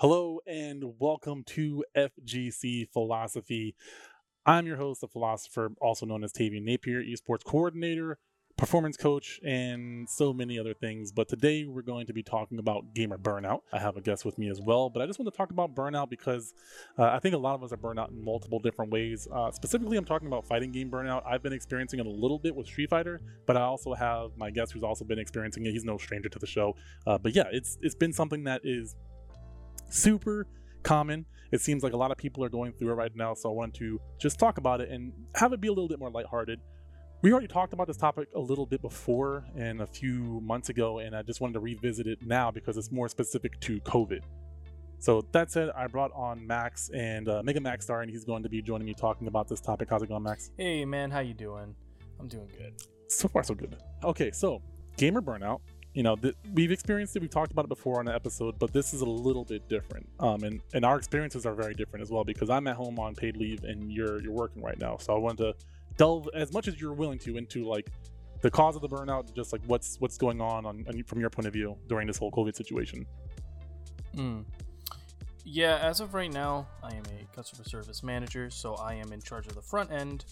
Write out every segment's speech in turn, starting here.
Hello and welcome to FGC Philosophy. I'm your host, the philosopher, also known as Tavian Napier, esports coordinator, performance coach, and so many other things. But today we're going to be talking about gamer burnout. I have a guest with me as well, but I just want to talk about burnout because uh, I think a lot of us are burnt out in multiple different ways. Uh, specifically, I'm talking about fighting game burnout. I've been experiencing it a little bit with Street Fighter, but I also have my guest who's also been experiencing it. He's no stranger to the show. Uh, but yeah, it's it's been something that is super common. It seems like a lot of people are going through it right now, so I want to just talk about it and have it be a little bit more lighthearted. We already talked about this topic a little bit before and a few months ago, and I just wanted to revisit it now because it's more specific to COVID. So that said, I brought on Max and uh, Mega Max Star, and he's going to be joining me talking about this topic. How's it going, Max? Hey man, how you doing? I'm doing good. So far, so good. Okay, so gamer burnout you know, th- we've experienced it. We've talked about it before on the episode, but this is a little bit different. Um, and and our experiences are very different as well because I'm at home on paid leave and you're you're working right now. So I wanted to delve as much as you're willing to into like the cause of the burnout, just like what's what's going on, on, on from your point of view during this whole COVID situation. Mm. Yeah, as of right now, I am a customer service manager, so I am in charge of the front end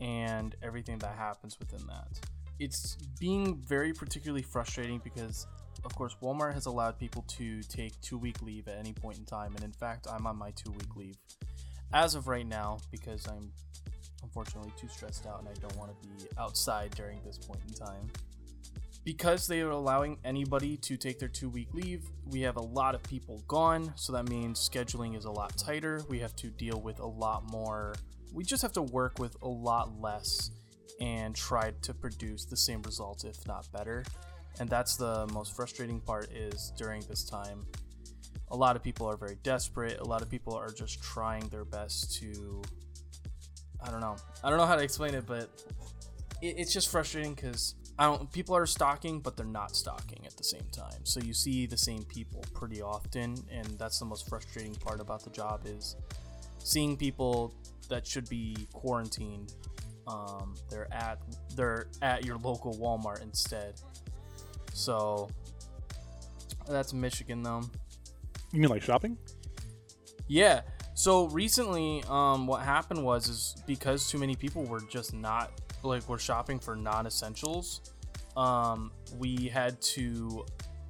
and everything that happens within that it's being very particularly frustrating because of course walmart has allowed people to take two week leave at any point in time and in fact i'm on my two week leave as of right now because i'm unfortunately too stressed out and i don't want to be outside during this point in time. Because they are allowing anybody to take their two week leave we have a lot of people gone so that means scheduling is a lot tighter. We have to deal with a lot more we just have to work with a lot less and tried to produce the same results, if not better. And that's the most frustrating part is during this time, a lot of people are very desperate. A lot of people are just trying their best to. I don't know. I don't know how to explain it, but it, it's just frustrating because I don't. People are stocking, but they're not stocking at the same time. So you see the same people pretty often, and that's the most frustrating part about the job is seeing people that should be quarantined um, they're at they're at your local Walmart instead. So that's Michigan though. You mean like shopping? Yeah. So recently, um, what happened was is because too many people were just not like were shopping for non-essentials. Um, we had to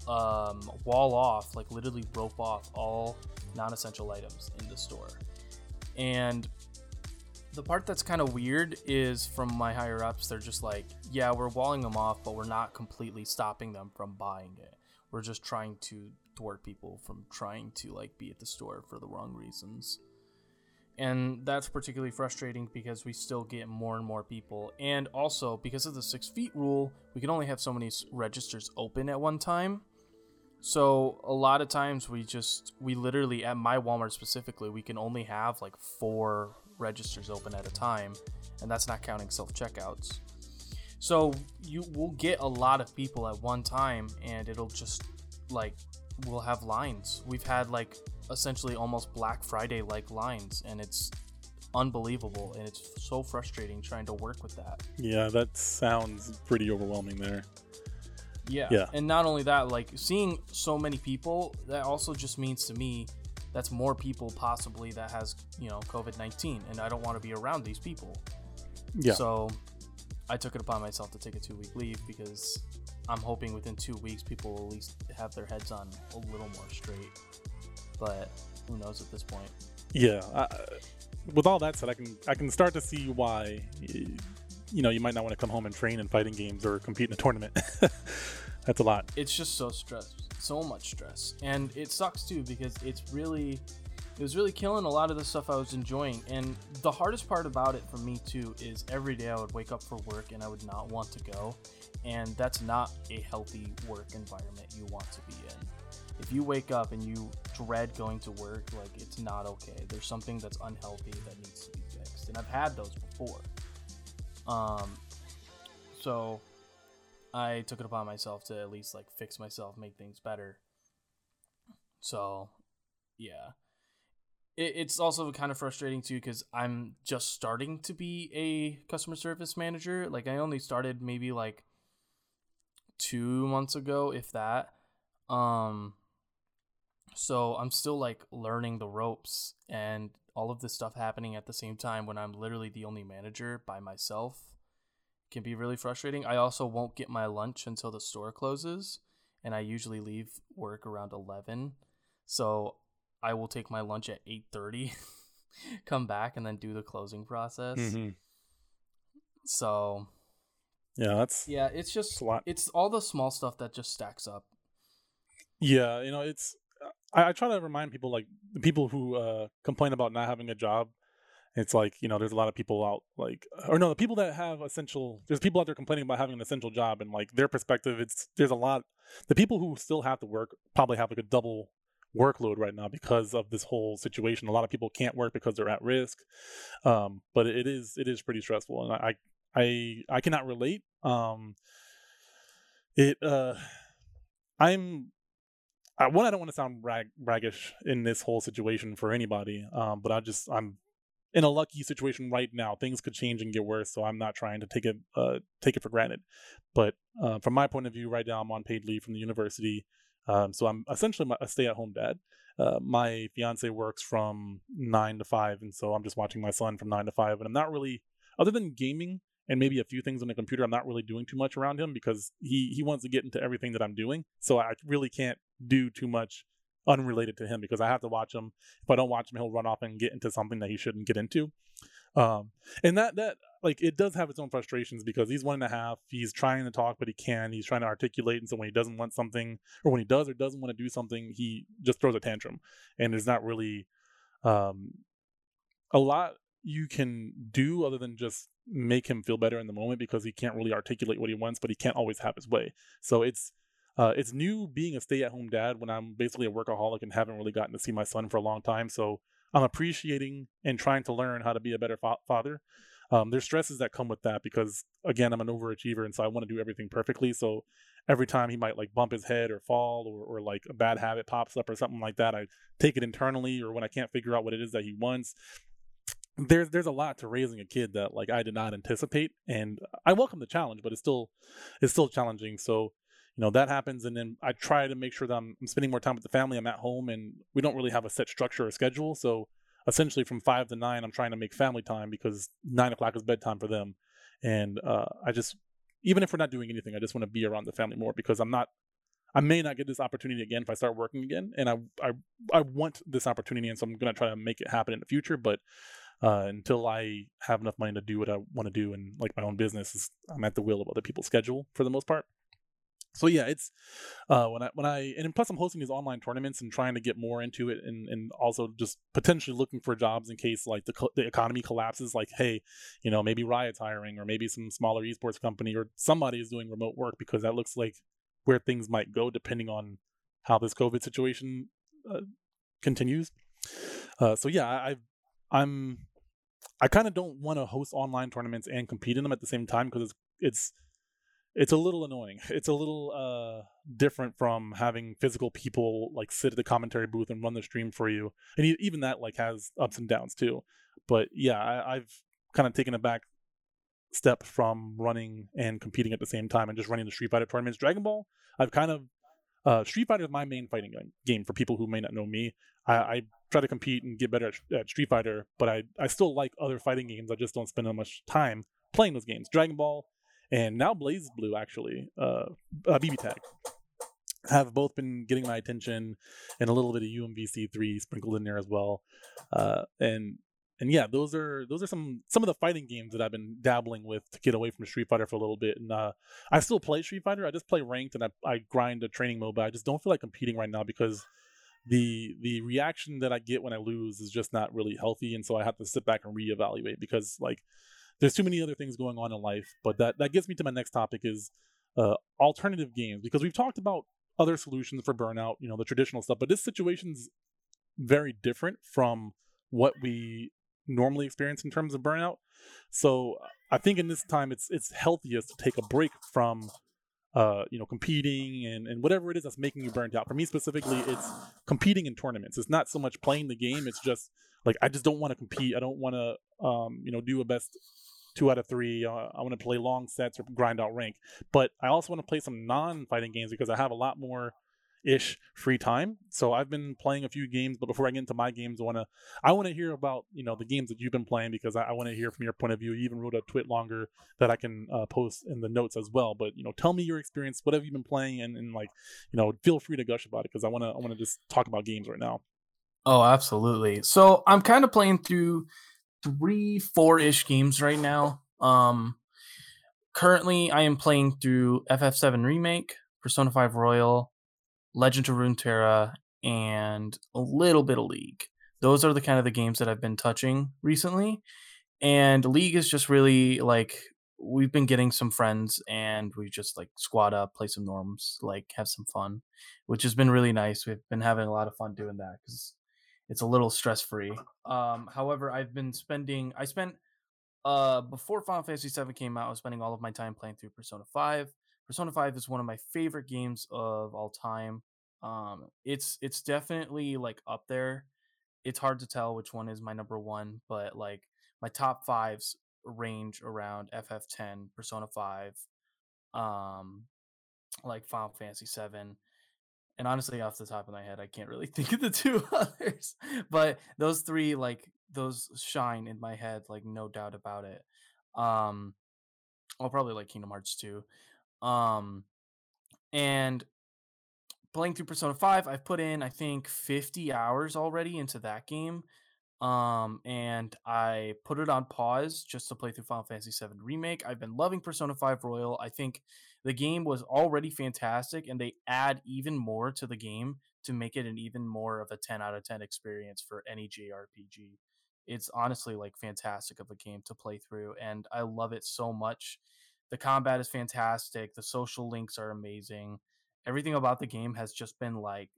um, wall off, like literally rope off all non-essential items in the store, and the part that's kind of weird is from my higher ups, they're just like, yeah, we're walling them off, but we're not completely stopping them from buying it. We're just trying to thwart people from trying to like be at the store for the wrong reasons. And that's particularly frustrating because we still get more and more people. And also, because of the six feet rule, we can only have so many registers open at one time. So a lot of times we just we literally at my Walmart specifically we can only have like four registers open at a time, and that's not counting self checkouts. So you will get a lot of people at one time, and it'll just like we'll have lines. We've had like essentially almost Black Friday like lines, and it's unbelievable and it's so frustrating trying to work with that. Yeah, that sounds pretty overwhelming there. Yeah. Yeah. And not only that, like seeing so many people, that also just means to me that's more people possibly that has you know COVID nineteen, and I don't want to be around these people. Yeah. So I took it upon myself to take a two week leave because I'm hoping within two weeks people will at least have their heads on a little more straight. But who knows at this point? Yeah. I, with all that said, I can I can start to see why you know you might not want to come home and train in fighting games or compete in a tournament. That's a lot. It's just so stress, so much stress, and it sucks too because it's really it was really killing a lot of the stuff I was enjoying. And the hardest part about it for me too is every day I would wake up for work and I would not want to go. And that's not a healthy work environment you want to be in. If you wake up and you dread going to work, like it's not okay. There's something that's unhealthy that needs to be fixed. And I've had those before. Um so I took it upon myself to at least like fix myself, make things better. So, yeah. It, it's also kind of frustrating too because I'm just starting to be a customer service manager. Like, I only started maybe like two months ago, if that. Um, So I'm still like learning the ropes and all of this stuff happening at the same time when I'm literally the only manager by myself can be really frustrating. I also won't get my lunch until the store closes and I usually leave work around 11. So I will take my lunch at 8:30, come back and then do the closing process. Mm-hmm. So Yeah, that's yeah, it's just a lot. it's all the small stuff that just stacks up. Yeah, you know, it's I, I try to remind people like the people who uh complain about not having a job. It's like you know, there's a lot of people out like, or no, the people that have essential. There's people out there complaining about having an essential job, and like their perspective, it's there's a lot. The people who still have to work probably have like a double workload right now because of this whole situation. A lot of people can't work because they're at risk. Um, but it is it is pretty stressful, and I I I cannot relate. Um, it uh, I'm I, one, I don't want to sound brag, braggish in this whole situation for anybody, um, but I just I'm in a lucky situation right now. Things could change and get worse, so I'm not trying to take it uh, take it for granted. But uh, from my point of view, right now I'm on paid leave from the university, um, so I'm essentially a stay at home dad. Uh, my fiance works from nine to five, and so I'm just watching my son from nine to five, and I'm not really other than gaming and maybe a few things on the computer. I'm not really doing too much around him because he he wants to get into everything that I'm doing. So I really can't do too much unrelated to him because I have to watch him. If I don't watch him, he'll run off and get into something that he shouldn't get into. Um, and that that like it does have its own frustrations because he's one and a half. He's trying to talk, but he can. He's trying to articulate, and so when he doesn't want something, or when he does or doesn't want to do something, he just throws a tantrum. And there's not really um, a lot you can do other than just make him feel better in the moment because he can't really articulate what he wants, but he can't always have his way. So it's uh, it's new being a stay-at-home dad when I'm basically a workaholic and haven't really gotten to see my son for a long time. So I'm appreciating and trying to learn how to be a better fa- father. Um, there's stresses that come with that because again, I'm an overachiever, and so I want to do everything perfectly. So every time he might like bump his head or fall or, or like a bad habit pops up or something like that, I take it internally. Or when I can't figure out what it is that he wants, there's there's a lot to raising a kid that like I did not anticipate, and I welcome the challenge, but it's still it's still challenging. So you know that happens, and then I try to make sure that I'm, I'm spending more time with the family. I'm at home, and we don't really have a set structure or schedule. So essentially, from five to nine, I'm trying to make family time because nine o'clock is bedtime for them, and uh, I just even if we're not doing anything, I just want to be around the family more because I'm not I may not get this opportunity again if I start working again, and I I I want this opportunity, and so I'm gonna try to make it happen in the future. But uh, until I have enough money to do what I want to do and like my own business, I'm at the will of other people's schedule for the most part. So yeah, it's uh, when I when I and plus I'm hosting these online tournaments and trying to get more into it and and also just potentially looking for jobs in case like the the economy collapses. Like hey, you know maybe Riot's hiring or maybe some smaller esports company or somebody is doing remote work because that looks like where things might go depending on how this COVID situation uh, continues. Uh, so yeah, I, I'm I kind of don't want to host online tournaments and compete in them at the same time because it's it's it's a little annoying. It's a little uh, different from having physical people like sit at the commentary booth and run the stream for you, and even that like has ups and downs too. But yeah, I, I've kind of taken a back step from running and competing at the same time and just running the Street Fighter tournaments. Dragon Ball, I've kind of uh, Street Fighter is my main fighting game. For people who may not know me, I, I try to compete and get better at, at, Street Fighter, but I I still like other fighting games. I just don't spend that much time playing those games. Dragon Ball and now BlazBlue actually, uh, uh, BB Tag have both been getting my attention, and a little bit of UMVC three sprinkled in there as well. Uh, and and yeah, those are those are some some of the fighting games that I've been dabbling with to get away from Street Fighter for a little bit. And uh, I still play Street Fighter. I just play ranked and I, I grind a training mode, but I just don't feel like competing right now because the the reaction that I get when I lose is just not really healthy, and so I have to sit back and reevaluate because like there's too many other things going on in life. But that that gets me to my next topic is uh, alternative games because we've talked about other solutions for burnout, you know, the traditional stuff, but this situation's very different from what we normally experience in terms of burnout. So I think in this time it's it's healthiest to take a break from uh, you know, competing and, and whatever it is that's making you burnt out. For me specifically, it's competing in tournaments. It's not so much playing the game. It's just like I just don't want to compete. I don't want to, um, you know, do a best two out of three. Uh, I want to play long sets or grind out rank. But I also want to play some non-fighting games because I have a lot more ish free time. So I've been playing a few games, but before I get into my games, I want to I want to hear about you know the games that you've been playing because I, I want to hear from your point of view. You even wrote a tweet longer that I can uh, post in the notes as well. But you know, tell me your experience. What have you been playing, and, and like you know, feel free to gush about it because I want to I want to just talk about games right now. Oh, absolutely. So I'm kind of playing through three, four ish games right now. Um, currently, I am playing through FF7 Remake, Persona 5 Royal, Legend of Runeterra, and a little bit of League. Those are the kind of the games that I've been touching recently. And League is just really like we've been getting some friends and we just like squad up, play some norms, like have some fun, which has been really nice. We've been having a lot of fun doing that because it's a little stress free. Um, however, I've been spending I spent uh before Final Fantasy VII came out, I was spending all of my time playing through Persona 5. Persona 5 is one of my favorite games of all time. Um, it's it's definitely like up there. It's hard to tell which one is my number one, but like my top fives range around FF10, Persona 5, um, like Final Fantasy 7 and honestly off the top of my head i can't really think of the two others but those three like those shine in my head like no doubt about it um i'll probably like kingdom hearts too um and playing through persona 5 i've put in i think 50 hours already into that game um and i put it on pause just to play through final fantasy 7 remake. I've been loving persona 5 royal. I think the game was already fantastic and they add even more to the game to make it an even more of a 10 out of 10 experience for any jrpg it's honestly like fantastic of a game to play through and i love it so much the combat is fantastic the social links are amazing everything about the game has just been like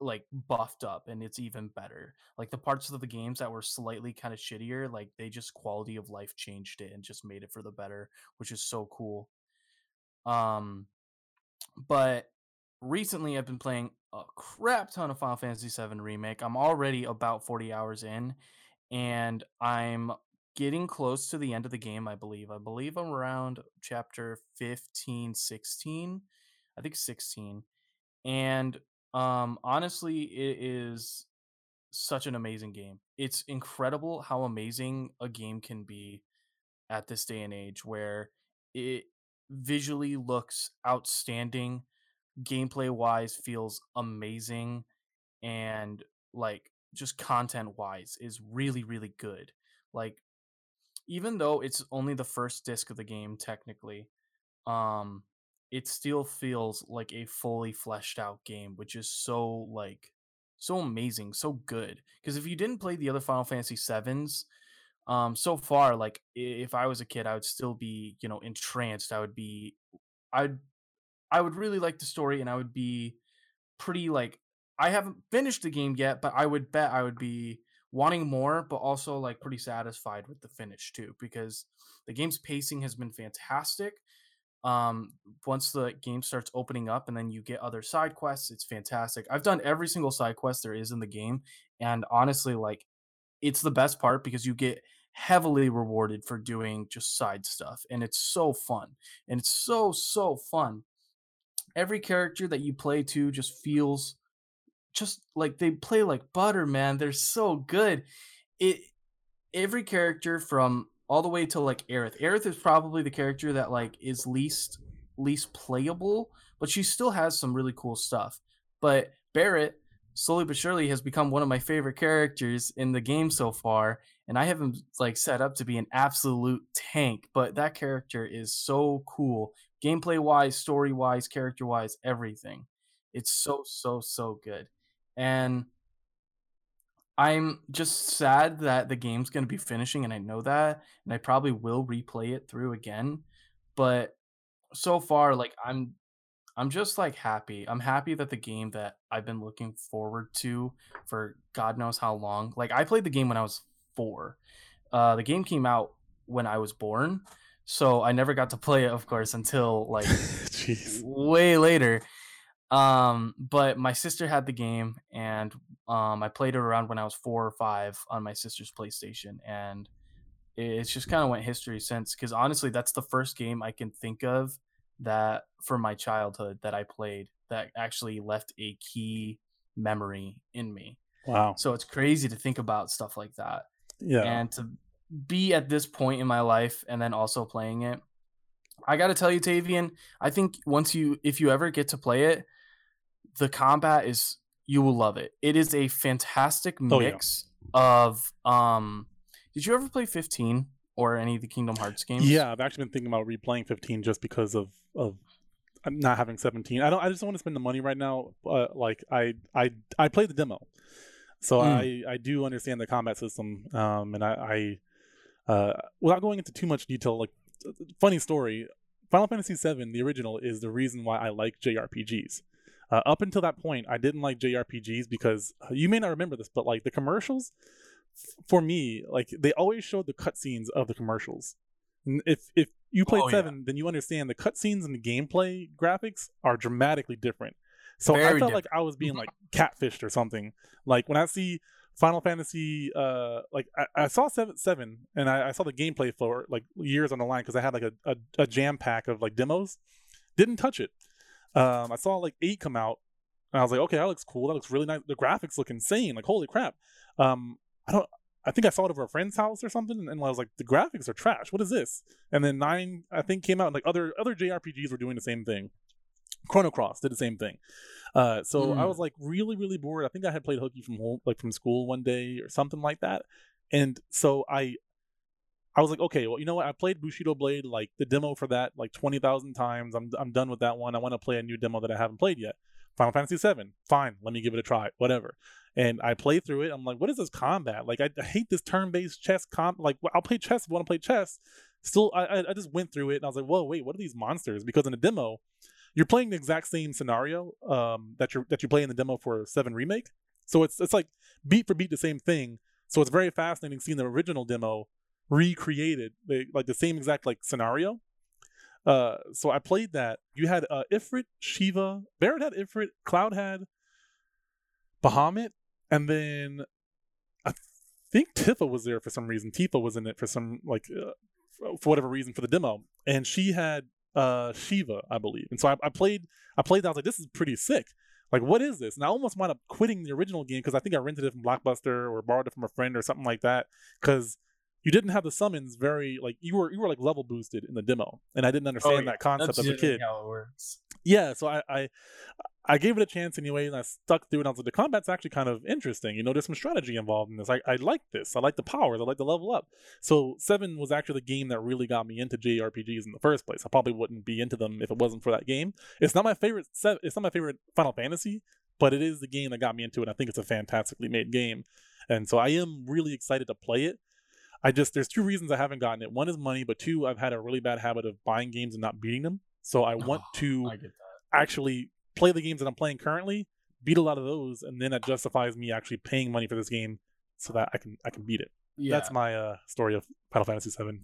like buffed up and it's even better. Like the parts of the games that were slightly kind of shittier, like they just quality of life changed it and just made it for the better, which is so cool. Um but recently I've been playing a crap ton of Final Fantasy 7 remake. I'm already about 40 hours in and I'm getting close to the end of the game, I believe. I believe I'm around chapter 15, 16. I think 16. And um, honestly, it is such an amazing game. It's incredible how amazing a game can be at this day and age where it visually looks outstanding, gameplay wise feels amazing, and like just content wise is really, really good. Like, even though it's only the first disc of the game, technically, um, it still feels like a fully fleshed out game, which is so like so amazing, so good. Because if you didn't play the other Final Fantasy sevens, um, so far, like if I was a kid, I would still be, you know, entranced. I would be, I'd, I would really like the story, and I would be pretty like. I haven't finished the game yet, but I would bet I would be wanting more, but also like pretty satisfied with the finish too, because the game's pacing has been fantastic um once the game starts opening up and then you get other side quests it's fantastic. I've done every single side quest there is in the game and honestly like it's the best part because you get heavily rewarded for doing just side stuff and it's so fun and it's so so fun. Every character that you play to just feels just like they play like butter man they're so good it every character from all the way to like Aerith. Aerith is probably the character that like is least least playable, but she still has some really cool stuff. But Barrett slowly but surely has become one of my favorite characters in the game so far, and I have him like set up to be an absolute tank. But that character is so cool, gameplay wise, story wise, character wise, everything. It's so so so good, and I'm just sad that the game's going to be finishing, and I know that, and I probably will replay it through again. But so far, like I'm, I'm just like happy. I'm happy that the game that I've been looking forward to for God knows how long. Like I played the game when I was four. Uh, the game came out when I was born, so I never got to play it, of course, until like way later. Um, but my sister had the game, and um, I played it around when I was four or five on my sister's PlayStation, and it's just kind of went history since. Because honestly, that's the first game I can think of that for my childhood that I played that actually left a key memory in me. Wow. So it's crazy to think about stuff like that. Yeah. And to be at this point in my life and then also playing it. I got to tell you Tavian, I think once you if you ever get to play it, the combat is you will love it. It is a fantastic Oh, yeah. mix of um Did you ever play 15 or any of the Kingdom Hearts games? Yeah, I've actually been thinking about replaying 15 just because of of not having 17. I don't. I just don't want to spend the money right now. Uh, like I I I played the demo, so Mm. I I do understand the combat system. Um, and I I uh, without going into too much detail, like funny story. Final Fantasy VII, the original, is the reason why I like JRPGs. Uh, up until that point, I didn't like JRPGs because uh, you may not remember this, but like the commercials, for me, like they always showed the cutscenes of the commercials. If if you played Oh, yeah. seven, then you understand the cutscenes and the gameplay graphics are dramatically different. So I Very felt like I was being like catfished or something. Like when I see Final Fantasy, uh, like I, I saw seven, seven, and I, I saw the gameplay for like years on the line because I had like a, a, a jam pack of like demos. Didn't touch it. Um, I saw like eight come out, and I was like, okay, that looks cool. That looks really nice. The graphics look insane. Like holy crap. Um, I don't. I think I saw it over a friend's house or something, and I was like, the graphics are trash. What is this? And then nine, I think, came out. And like other other JRPGs were doing the same thing. Chrono Cross did the same thing. Uh, so I Mm. was like really, really bored. I think I had played hooky from home, like from school one day or something like that. And so I, I was like, okay, well, you know what? I played Bushido Blade, like the demo for that, like twenty thousand times. I'm I'm done with that one. I want to play a new demo that I haven't played yet. Final Fantasy VII. Fine, let me give it a try. Whatever. And I play through it. I'm like, what is this combat? Like, I, I hate this turn-based chess comp. Like, I'll play chess if I want to play chess. Still, I I- just went through it and I was like, whoa, wait, what are these monsters? Because in the demo, you're playing the exact same scenario um, that you that you play in the demo for Seven Remake. So it's it's like beat for beat the same thing. So it's very fascinating seeing the original demo recreated, the, like the same exact like scenario. Uh, so I played that. You had uh, Ifrit, Shiva, Barrett had Ifrit, Cloud had Bahamut, and then I think Tifa was there for some reason. Tifa was in it for some like uh, for whatever reason for the demo, and she had uh Shiva, I believe. And so I, I played I played that. I was like, this is pretty sick. Like, what is this? And I almost wound up quitting the original game because I think I rented it from Blockbuster or borrowed it from a friend or something like that. Because you didn't have the summons very like you were you were like level boosted in the demo, and I didn't oh, understand Oh, yeah. that concept That's as a kid. how it works. Yeah, so I, I I gave it a chance anyway, and I stuck through it. And I was like, the combat's actually kind of interesting. You know, there's some strategy involved in this. I, I like this. I like the powers. I like the level up. So seven was actually the game that really got me into JRPGs in the first place. I probably wouldn't be into them if it wasn't for that game. It's not my favorite. se- It's not my favorite Final Fantasy, but it is the game that got me into it. I think it's a fantastically made game, and so I am really excited to play it. I just there's two reasons I haven't gotten it. One is money, but two, I've had a really bad habit of buying games and not beating them. So I want to I actually play the games that I'm playing currently, beat a lot of those, and then that justifies me actually paying money for this game so that I can I can beat it. Yeah, That's my uh, story of Final Fantasy VII.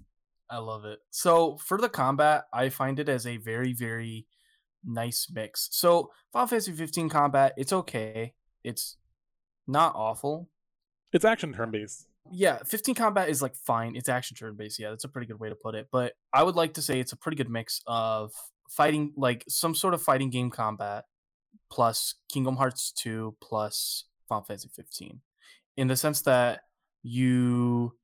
I love it. So for the combat, I find it as a very, very nice mix. So Final Fantasy 15 combat, it's okay. It's not awful. It's action turn based. Yeah, 15 combat is like fine. It's action turn based. Yeah, that's a pretty good way to put it. But I would like to say it's a pretty good mix of fighting, like some sort of fighting game combat, plus Kingdom Hearts 2, plus Final Fantasy 15, in the sense that you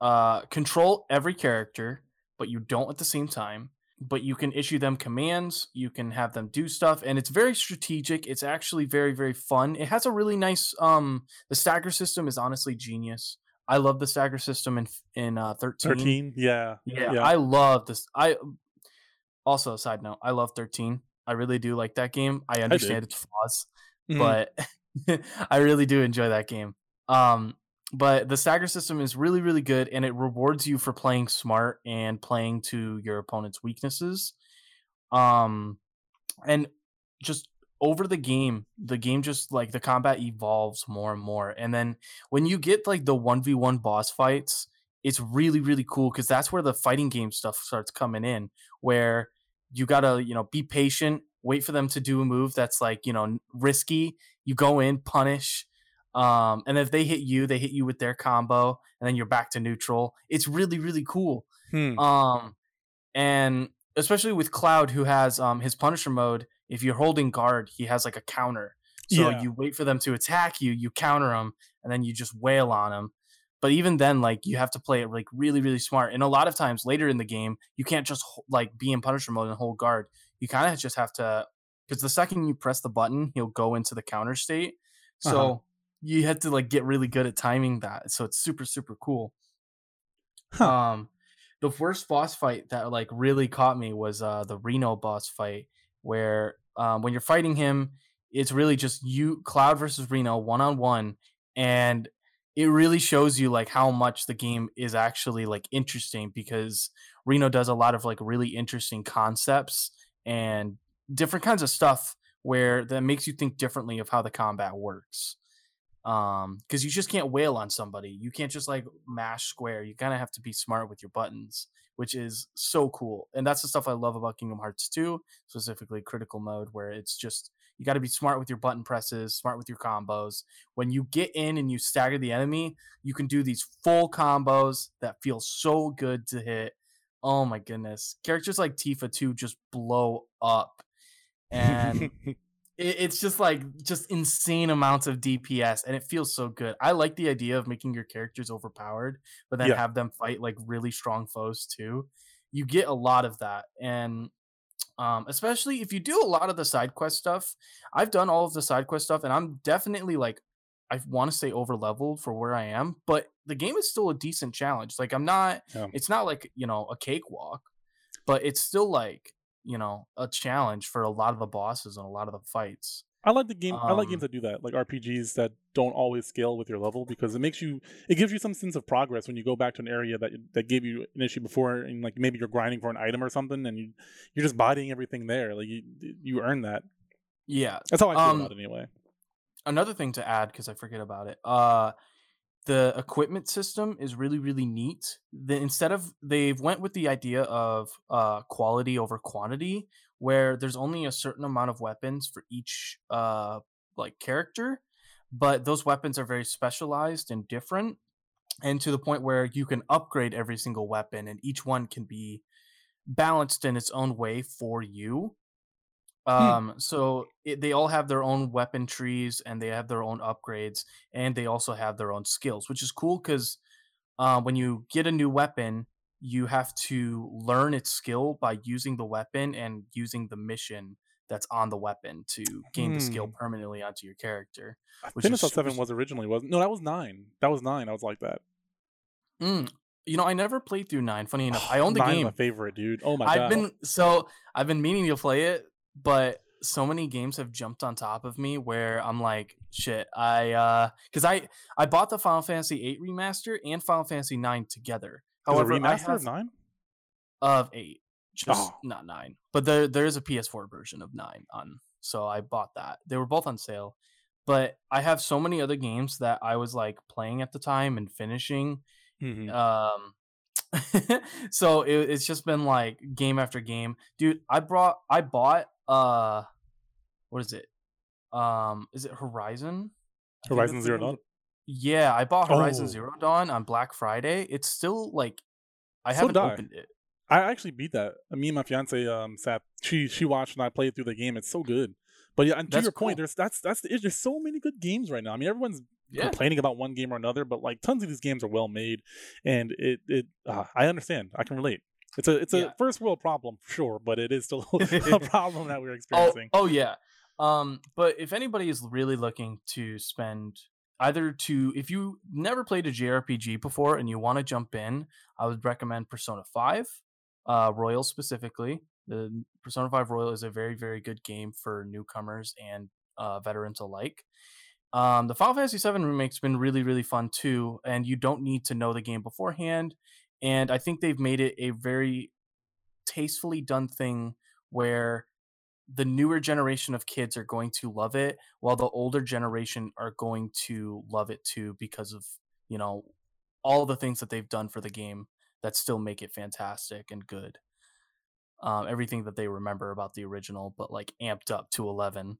uh, control every character, but you don't at the same time. But you can issue them commands, you can have them do stuff, and it's very strategic. It's actually very, very fun. It has a really nice um the stagger system is honestly genius. I love the stagger system in in uh, 13. Thirteen, yeah, Yeah, I love this. I also a side note, I love 13. I really do like that game. I understand its flaws, Mhm. but I really do enjoy that game. Um, but the stagger system is really, really good, and it rewards you for playing smart and playing to your opponent's weaknesses. Um, and just over the game, the game just like the combat evolves more and more. And then when you get like the one v one boss fights, it's really, really cool because that's where the fighting game stuff starts coming in, where you gotta you know be patient, wait for them to do a move that's like you know risky. You go in, punish. Um, and if they hit you, they hit you with their combo, and then you're back to neutral. It's really, really cool. Hmm. Um, and especially with Cloud, who has um his Punisher mode, if you're holding guard, he has like a counter. So Yeah. you wait for them to attack you, you counter them, and then you just wail on them. But even then, like you have to play it like really, really smart. And a lot of times later in the game, you can't just like be in Punisher mode and hold guard. You kind of just have to, because the second you press the button, he'll go into the counter state. So Uh-huh. you have to like get really good at timing that. So it's super, super cool. Huh. Um, the first boss fight that like really caught me was uh the Reno boss fight, where um when you're fighting him, it's really just you Cloud versus Reno one on one, and it really shows you like how much the game is actually like interesting because Reno does a lot of like really interesting concepts and different kinds of stuff where that makes you think differently of how the combat works um because you just can't wail on somebody. You can't just like mash square. You kind of have to be smart with your buttons which is so cool and that's the stuff i love about kingdom hearts 2 specifically critical mode where it's just you got to be smart with your button presses smart with your combos. When you get in and you stagger the enemy you can do these full combos that feel so good to hit. Oh my goodness. Characters like tifa 2 just blow up and it, it's just like just insane amounts of DPS, and it feels so good. I like the idea of making your characters overpowered, but then Yeah. have them fight like really strong foes too. You get a lot of that, and um, especially if you do a lot of the side quest stuff. I've done all of the side quest stuff, and I'm definitely like I want to stay over leveled for where I am, but the game is still a decent challenge. Like I'm not, Yeah. it's not like you know a cakewalk, but it's still like you know a challenge for a lot of the bosses and a lot of the fights. I like the game. I like Um, games that do that, like RPGs that don't always scale with your level, because it makes you. It gives you some sense of progress when you go back to an area that that gave you an issue before, and like maybe you're grinding for an item or something, and you you're just bodying everything there. Like you you earn that. Yeah. That's how I feel Um, about it anyway. Another thing to add because I forget about it. Uh, the equipment system is really really neat. The, instead of they've went with the idea of uh quality over quantity, where there's only a certain amount of weapons for each uh like character, but those weapons are very specialized and different, and to the point where you can upgrade every single weapon, and each one can be balanced in its own way for you. Um, so it, they all have their own weapon trees and they have their own upgrades and they also have their own skills, which is cool because uh, when you get a new weapon, you have to learn its skill by using the weapon and using the mission that's on the weapon to gain the skill Hmm. permanently onto your character. Which is seven was originally. Was no, that was nine. That was nine. I was like that. Mm. You know, I never played through nine. Funny enough, I own the Nine's game. My favorite, dude. Oh my I've god. been so I've been meaning to play it, but so many games have jumped on top of me where I'm like, shit, I uh cuz I I bought the Final Fantasy 8 remaster and Final Fantasy 9 together. Is However, a I remaster of nine. of 8, just Oh. not 9. But there there is a PS4 version of 9 on so I bought that. They were both on sale. But I have so many other games that I was like playing at the time and finishing Mhm. um so it, it's just been like game after game dude i brought i bought uh what is it um is it horizon I Horizon Zero Dawn. yeah i bought horizon Oh. zero dawn on black friday it's still like i haven't did I. opened it I actually beat that. Me and my fiance um sat. She she watched and I played through the game. It's so good. But yeah, and to That's your point, there's that's that's the, there's so many good games right now. I mean, everyone's yeah complaining about one game or another, but like tons of these games are well made, and it it uh, I understand. I can relate. It's a it's a Yeah. first world problem for sure, but it is still a problem that we're oh, experiencing. oh yeah um but if anybody is really looking to spend either to if you never played a jrpg before and you want to jump in i would recommend persona 5 uh royal specifically the persona 5 royal is a very very good game for newcomers and uh veterans alike um the final fantasy 7 remake's been really really fun too and you don't need to know the game beforehand and i think they've made it a very tastefully done thing where the newer generation of kids are going to love it while the older generation are going to love it too because of you know all the things that they've done for the game that still make it fantastic and good. Um, everything that they remember about the original but like amped up to 11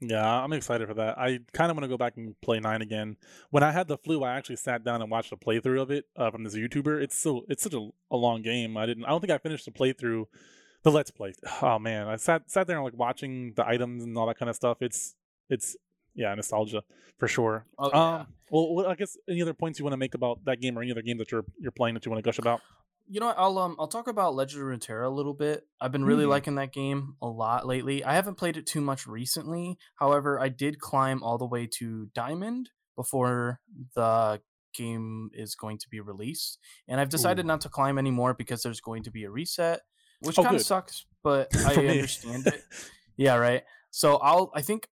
Yeah, I'm excited for that. I kind of want to go back and play nine again. When I had the flu, I actually sat down and watched a playthrough of it uh, from this YouTuber. It's so it's such a, a long game. I didn't. I don't think I finished the playthrough The Let's Play. Oh man, I sat sat there and like watching the items and all that kind of stuff. It's it's yeah, nostalgia for sure. Oh, yeah. Um, well, what- I guess any other points you want to make about that game or any other game that you're you're playing that you want to gush about? You know, what, I'll um I'll talk about Legend of Runeterra a little bit. I've been really Mm. liking that game a lot lately. I haven't played it too much recently. However, I did climb all the way to Diamond before the game is going to be released, and I've decided Ooh. not to climb anymore because there's going to be a reset, which Oh, kind of sucks, but I understand it. Yeah, right. So I'll I think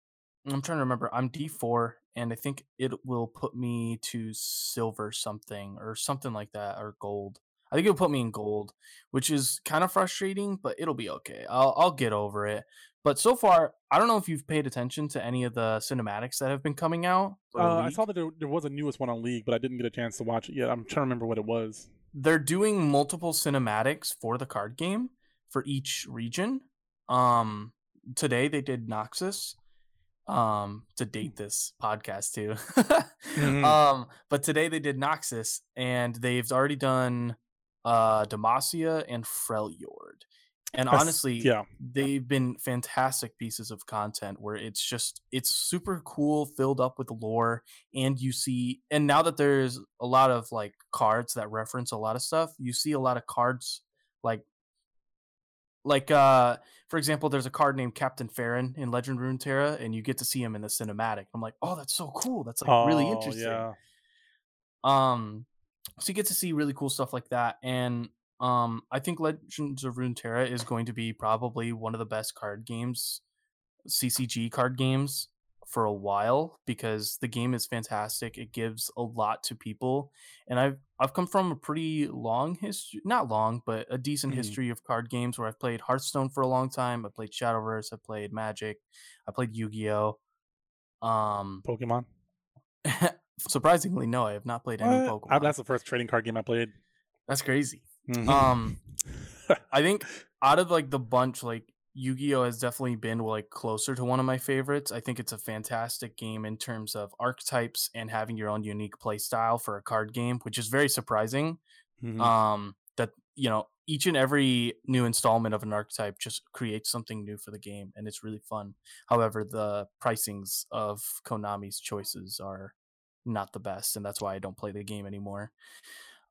I'm trying to remember. I'm D4 and I think it will put me to silver something or something like that or gold. I think it'll put me in gold, which is kind of frustrating, but it'll be okay. I'll I'll get over it. But so far, I don't know if you've paid attention to any of the cinematics that have been coming out. Uh, I saw that there, there was a newest one on League, but I didn't get a chance to watch it yet. I'm trying to remember what it was. they're doing multiple cinematics for the card game for each region. Um today they did Noxus. Um to date this podcast too. Mhm. Um but today they did Noxus and they've already done uh Demacia and Freljord. And honestly, yeah, they've been fantastic pieces of content where it's just it's super cool filled up with lore and you see and now that there's a lot of like cards that reference a lot of stuff you see a lot of cards like like uh for example there's a card named captain farron in legend runeterra and you get to see him in the cinematic. I'm like oh that's so cool. That's like really Oh, interesting. Yeah, um, so you get to see really cool stuff like that, and um, I think Legends of Runeterra is going to be probably one of the best card games, CCG card games for a while because the game is fantastic. It gives a lot to people, and I've I've come from a pretty long history, not long, but a decent Mhm. history of card games where I've played Hearthstone for a long time. I played Shadowverse. I played Magic. I played Yu Gi Oh. Um, Pokemon. surprisingly, no, I have not played any What? Pokemon. I- that's the first trading card game I played. That's crazy. Mhm. Um, I think out of like the bunch, like Yu-Gi-Oh has definitely been like closer to one of my favorites. I think it's a fantastic game in terms of archetypes and having your own unique play style for a card game, which is very surprising. Mhm. Um, that you know each and every new installment of an archetype just creates something new for the game, and it's really fun. However, the pricings of Konami's choices are not the best, and that's why I don't play the game anymore.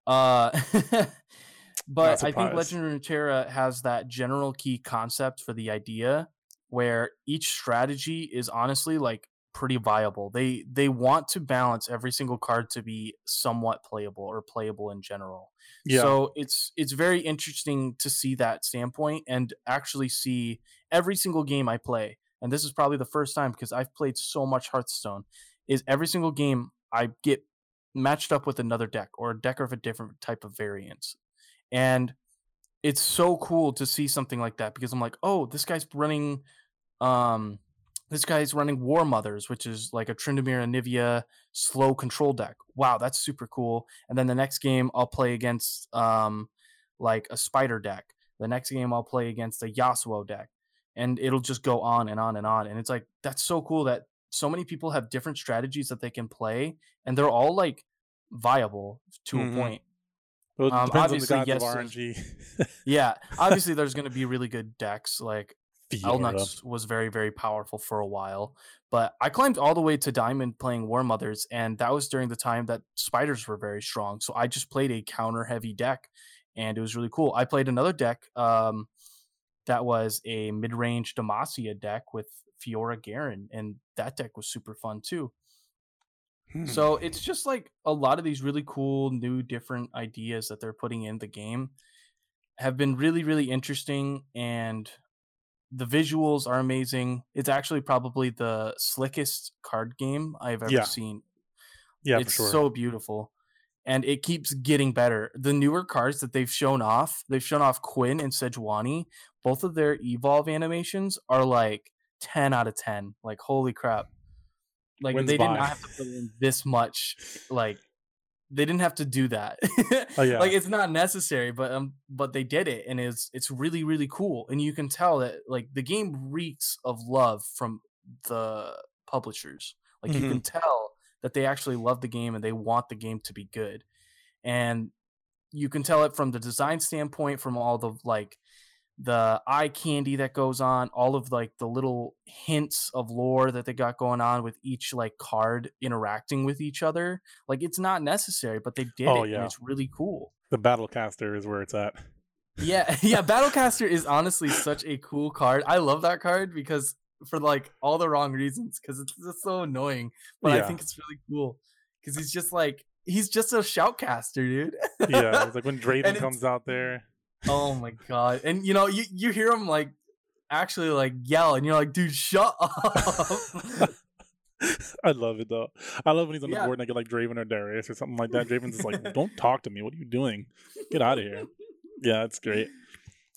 Uh, but I think. Legend of Runeterra has that general key concept for the idea where each strategy is honestly like pretty viable. They they want to balance every single card to be somewhat playable or playable in general. yeah, So it's it's very interesting to see that standpoint and actually see every single game I play. And this is probably the first time because I've played so much Hearthstone. Is every single game I get matched up with another deck or a deck of a different type of variance. And it's so cool to see something like that because I'm like, oh, this guy's running um this guy's running War Mothers, which is like a Tryndamere and Anivia slow control deck. Wow, that's super cool. And then the next game I'll play against um like a spider deck. The next game I'll play against a Yasuo deck. And it'll just go on and on and on. And it's like that's so cool that so many people have different strategies that they can play and they're all like viable to Mhm. a point. Well, um, depends on the obviously, yes. Yeah, obviously there's going to be really good decks like Fiora. Elnux was very, very powerful for a while. But I climbed all the way to Diamond playing War Mothers, and that was during the time that spiders were very strong. So I just played a counter heavy deck, and it was really cool. I played another deck um, that was a mid range Demacia deck with Fiora Garen, and that deck was super fun too. Hmm. So it's just like a lot of these really cool, new, different ideas that they're putting in the game have been really, really interesting. And the visuals are amazing. It's actually probably the slickest card game I've ever Yeah. seen. yeah, it's sure. so beautiful. And it keeps getting better. The newer cards that they've shown off, they've shown off Quinn and Sejuani. Both of their evolve animations are like 10 out of 10. Like, holy crap. Like, Wins they did not have to put in this much. Like, they didn't have to do that. Oh, yeah. Like, it's not necessary, but um, but they did it, and it's it's really really cool. And you can tell that like the game reeks of love from the publishers. Like you Mhm. can tell that they actually love the game and they want the game to be good. And you can tell it from the design standpoint, from all the like the eye candy that goes on, all of like the little hints of lore that they got going on with each like card interacting with each other. Like it's not necessary, but they did Oh, it yeah. and it's really cool. The Battlecaster is where it's at. Yeah, yeah, Battlecaster is honestly such a cool card. I love that card because for like all the wrong reasons because it's just so annoying, but I think it's really cool because he's just like he's just a shoutcaster, dude. Yeah, it's like when Draven comes out there. Oh my god! And you know, you you hear him like actually like yell, and you're like, dude, shut up. I love it though. I love when he's on the Yeah. board and I get like Draven or Darius or something like that. Draven's just like, "Don't talk to me. What are you doing? Get out of here." Yeah, it's great.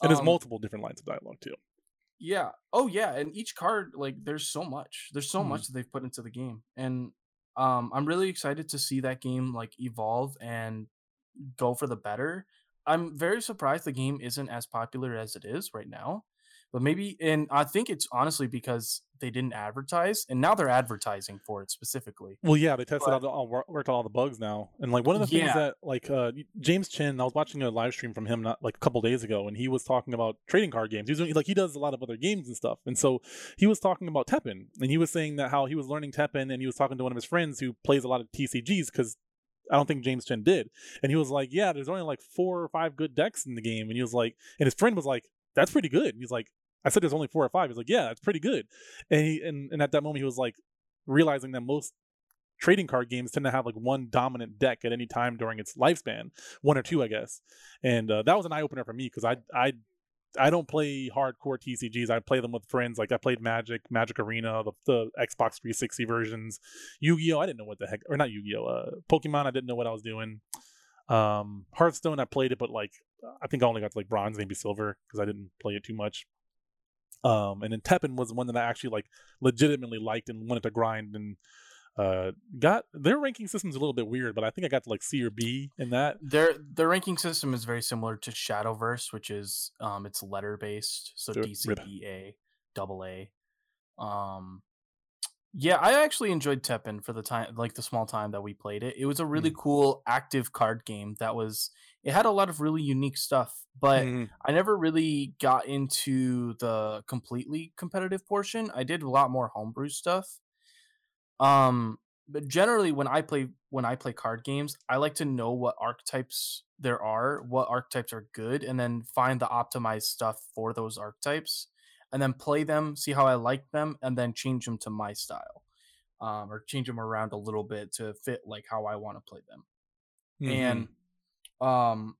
And there's Um, multiple different lines of dialogue too. Yeah. Oh yeah, and each card like there's so much. There's so much that they've put into the game. And um I'm really excited to see that game like evolve and go for the better. I'm very surprised the game isn't as popular as it is right now. But maybe and I think it's honestly because they didn't advertise and now they're advertising for it specifically. Well, yeah, they tested But- out all worked out all the bugs now, and like one of the things Yeah. that like uh, James Chen, I was watching a live stream from him not like a couple days ago, and he was talking about trading card games. He was doing, like he does a lot of other games and stuff, and so he was talking about Teppen, and he was saying that how he was learning Teppen, and he was talking to one of his friends who plays a lot of TCGs because. I don't think James Chen did. And he was like, Yeah, there's only like four or five good decks in the game. And he was like, and his friend was like, That's pretty good. And he's like, I said there's only four or five. He's like, Yeah, that's pretty good. And he and, and at that moment he was like realizing that most trading card games tend to have like one dominant deck at any time during its lifespan, one or two, I guess. And uh, that was an eye opener for me because I I I don't play hardcore TCGs. I play them with friends. Like I played Magic, Magic Arena, the, the Xbox 360 versions, Yu-Gi-Oh. I didn't know what the heck, or not Yu-Gi-Oh. Uh, Pokemon. I didn't know what I was doing. Um, Hearthstone. I played it, but like I think I only got to like bronze, maybe silver, because I didn't play it too much. Um, and then Teppen was one that I actually like legitimately liked and wanted to grind and uh got their ranking system's a little bit weird but i think i got to like c or b in that Their their ranking system is very similar to Shadowverse, which is um it's letter based, so D C. B A double A. Um yeah, I actually enjoyed Teppen for the time like the small time that we played it. It was a really cool active card game that was it had a lot of really unique stuff, but Mhm. I never really got into the completely competitive portion. I did a lot more homebrew stuff. Um, but generally, when I play when I play card games, I like to know what archetypes there are, what archetypes are good, and then find the optimized stuff for those archetypes, and then play them, see how I like them, and then change them to my style, um, or change them around a little bit to fit like how I want to play them. And um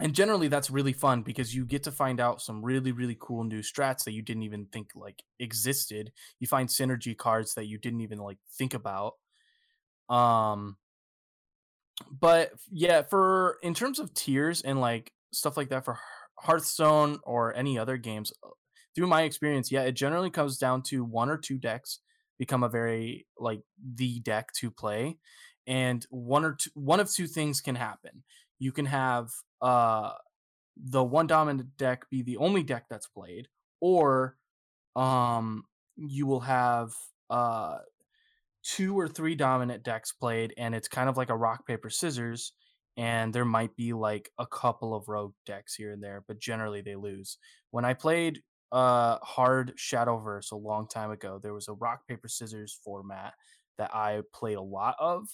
and generally that's really fun because you get to find out some really really cool new strats that you didn't even think like existed. You find synergy cards that you didn't even like think about. Um but yeah for in terms of tiers and like stuff like that for hearthstone or any other games uh, through my experience yeah it generally comes down to one or two decks become a very like the deck to play. And one or two one of two things can happen you can have uh the one dominant deck be the only deck that's played or um you will have uh two or three dominant decks played and it's kind of like a rock paper scissors and there might be like a couple of rogue decks here and there but generally they lose. When i played uh hard shadowverse a long time ago there was a rock paper scissors format that i played a lot of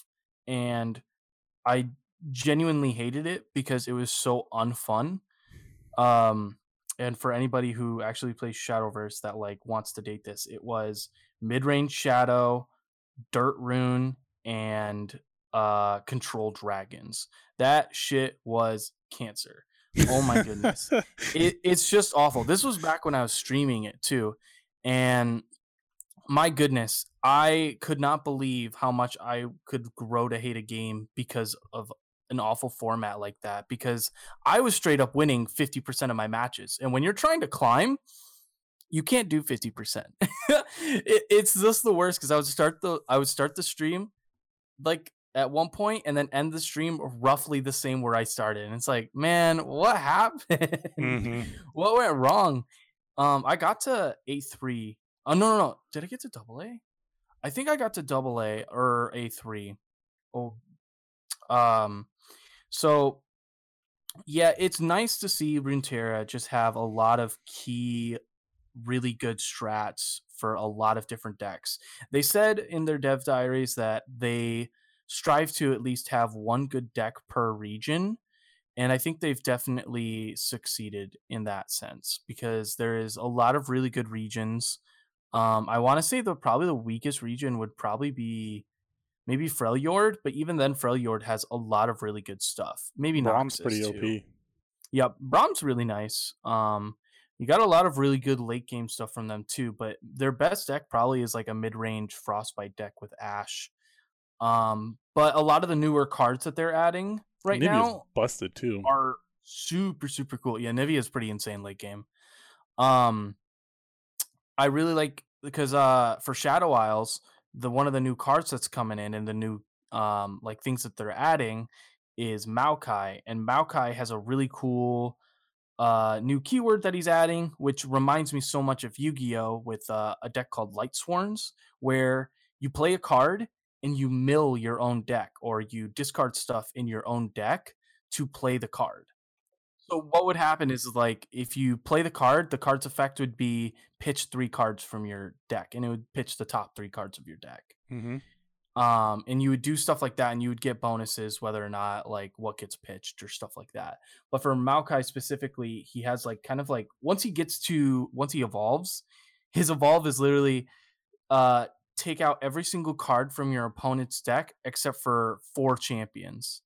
and I genuinely hated it because it was so unfun. Um, and for anybody who actually plays Shadowverse that like wants to date this, it was mid range Shadow, Dirt Rune, and uh Control Dragons. That shit was cancer. Oh my goodness it, it's just awful. This was back when I was streaming it too, and my goodness, I could not believe how much I could grow to hate a game because of an awful format like that. Because I was straight up winning fifty percent of my matches, and when you're trying to climb, you can't do fifty percent. it, it's just the worst because I would start the I would start the stream like at one point and then end the stream roughly the same where I started. And it's like, man, what happened? Mhm. what went wrong? Um, I got to A three. Oh no, no, no! Did I get to double A? I think I got to double A or A three. Oh, um, so Yeah, it's nice to see Runeterra just have a lot of key, really good strats for a lot of different decks. They said in their dev diaries that they strive to at least have one good deck per region. And I think they've definitely succeeded in that sense because there is a lot of really good regions. Um, I want to say the probably the weakest region would probably be maybe Freljord, but even then, Freljord has a lot of really good stuff. Maybe Braum's Noxus pretty too. OP. Yep, Braum's really nice. Um, you got a lot of really good late game stuff from them too, but their best deck probably is like a mid range Frostbite deck with Ashe. Um, but a lot of the newer cards that they're adding right Anivia's now busted too. are super super cool. Yeah, Nivea is pretty insane late game. Um, I really like because uh for Shadow Isles, the one of the new cards that's coming in and the new um like things that they're adding is Maokai, and Maokai has a really cool uh new keyword that he's adding, which reminds me so much of Yu-Gi-Oh with uh, a deck called Light Sworns, where you play a card and you mill your own deck or you discard stuff in your own deck to play the card. So what would happen is like if you play the card, the card's effect would be pitch three cards from your deck, and it would pitch the top three cards of your deck. hmm Um, and you would do stuff like that, and you would get bonuses whether or not like what gets pitched or stuff like that. But for Maokai specifically, he has like kind of like once he gets to once he evolves, his evolve is literally uh take out every single card from your opponent's deck except for four champions.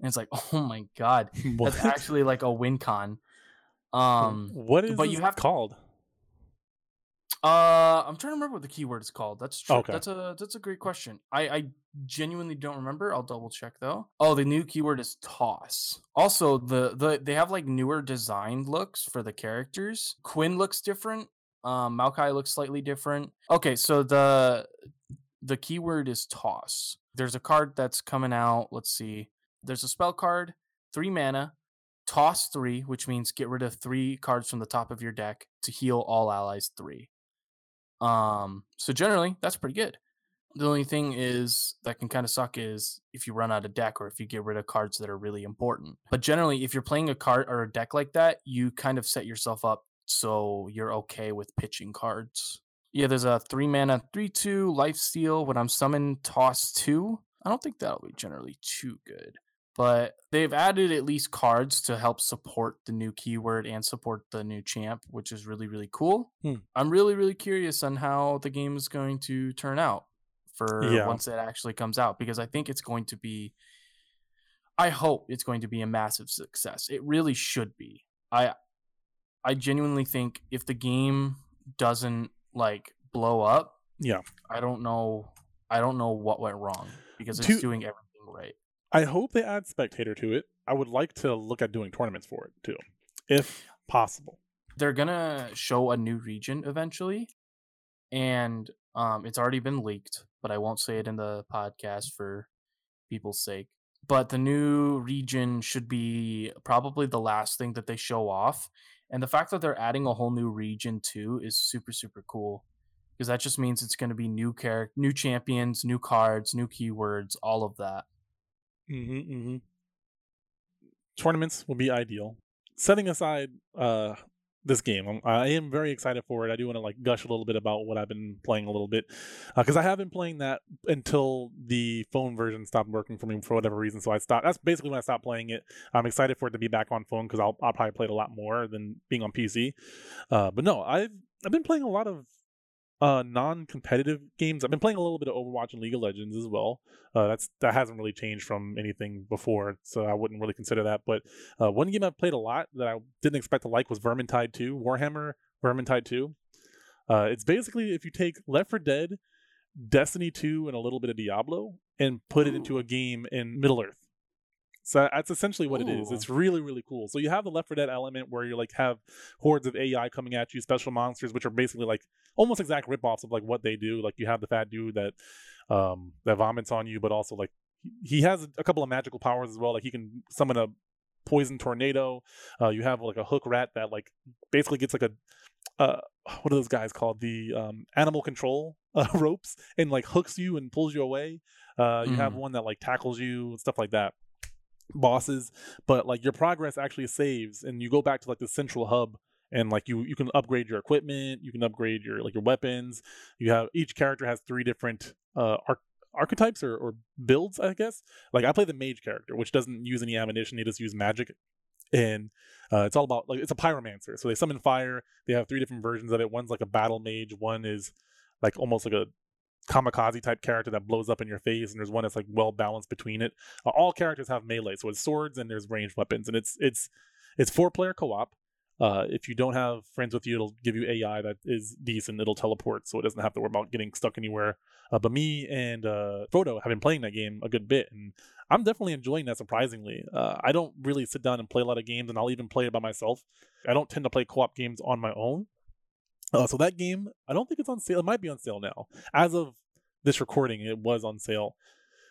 And it's like, oh my god, What? that's actually like a win con. Um, what is but you have called? uh, I'm trying to remember what the keyword is called. That's true. Okay. That's a that's a great question. I I genuinely don't remember. I'll double check though. Oh, the new keyword is toss. Also, the the they have like newer design looks for the characters. Quinn looks different. Um, Maokai looks slightly different. Okay, so the the keyword is toss. There's a card that's coming out. Let's see. There's a spell card, three mana, toss three, which means get rid of three cards from the top of your deck to heal all allies three. Um, so generally, that's pretty good. The only thing is that can kind of suck is if you run out of deck or if you get rid of cards that are really important. But generally, if you're playing a card or a deck like that, you kind of set yourself up so you're okay with pitching cards. Yeah, there's a three mana, three two life steal. When I'm summoned, toss two, I don't think that'll be generally too good. But they've added at least cards to help support the new keyword and support the new champ, which is really really cool. Hmm. I'm really really curious on how the game is going to turn out for Yeah. once it actually comes out because I think it's going to be. I hope it's going to be a massive success. It really should be. I I genuinely think if the game doesn't like blow up, Yeah. I don't know I don't know what went wrong because it's To- doing everything right. I hope they add spectator to it. I would like to look at doing tournaments for it too, if possible. They're gonna show a new region eventually, and um, it's already been leaked, but I won't say it in the podcast for people's sake. But the new region should be probably the last thing that they show off, and the fact that they're adding a whole new region too is super super cool because that just means it's going to be new character, new champions, new cards, new keywords, all of that. Mm-hmm, mm-hmm. Tournaments will be ideal. Setting aside uh, this game, I'm, I am very excited for it. I do want to like gush a little bit about what I've been playing a little bit because I have been playing that until the phone version stopped working for me for whatever reason. So I stopped. That's basically when I stopped playing it. I'm excited for it to be back on phone because I'll, I'll probably play it a lot more than being on PC. Uh, but no, I've I've been playing a lot of uh, non-competitive games. I've been playing a little bit of Overwatch and League of Legends as well. Uh, that's that hasn't really changed from anything before, so I wouldn't really consider that. But uh, one game I've played a lot that I didn't expect to like was Vermintide 2, Warhammer Vermintide 2. Uh, it's basically if you take Left 4 Dead, Destiny 2, and a little bit of Diablo, and put it into a game in Middle Earth. So that's essentially what it is. Ooh. It's really, really cool. So you have the Left 4 Dead element where you like have hordes of AI coming at you, special monsters, which are basically like almost exact ripoffs of like what they do. Like you have the fat dude that um that vomits on you, but also like he- has a couple of magical powers as well. Like he can summon a poison tornado. Uh, you have like a hook rat that like basically gets like a uh, what are those guys called? The um, animal control uh, ropes and like hooks you and pulls you away. Uh, you have Mm. one that like tackles you and stuff like that. Bosses, but like your progress actually saves, and you go back to like the central hub, and like you you can upgrade your equipment, you can upgrade your like your weapons. You have each character has three different uh arc- archetypes or, or builds, I guess. Like I play the mage character, which doesn't use any ammunition; they just use magic, and uh, it's all about like it's a pyromancer. So they summon fire. They have three different versions of it. One's like a battle mage. One is like almost like a kamikaze type character that blows up in your face, and there's one that's like well balanced between it. Uh, all characters have melee, so it's swords and there's ranged weapons, and it's it's it's four player co op. Uh, if you don't have friends with you, it'll give you AI that is decent. It'll teleport, so it doesn't have to worry about getting stuck anywhere. Uh, but me and uh, Frodo have been playing that game a good bit, and I'm definitely enjoying that. Surprisingly, uh, I don't really sit down and play a lot of games, and I'll even play it by myself. I don't tend to play co-op games on my own. Uh, so that game, I don't think it's on sale. It might be on sale now. As of this recording, it was on sale,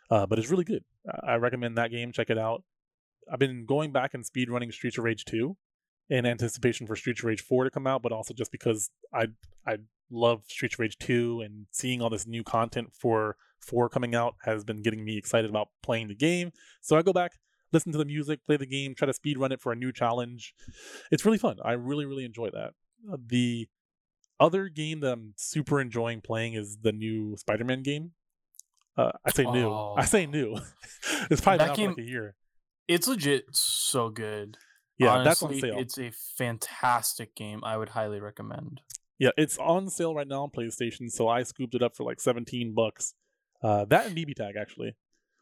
uh, but it's really good. I recommend that game. Check it out. I've been going back and speed running Streets of Rage 2 in anticipation for Streets of Rage 4 to come out, but also just because I I love Streets of Rage 2 and seeing all this new content for 4 coming out has been getting me excited about playing the game. So I go back, listen to the music, play the game, try to speed run it for a new challenge. It's really fun. I really really enjoy that. Uh, the other game that I'm super enjoying playing is the new Spider-Man game. Uh, I say new. Oh. I say new. it's probably That been game- like a year. It's legit so good. Yeah, that's on sale. It's a fantastic game. I would highly recommend. Yeah, it's on sale right now on PlayStation, so I scooped it up for like 17 bucks. Uh, that and BB Tag actually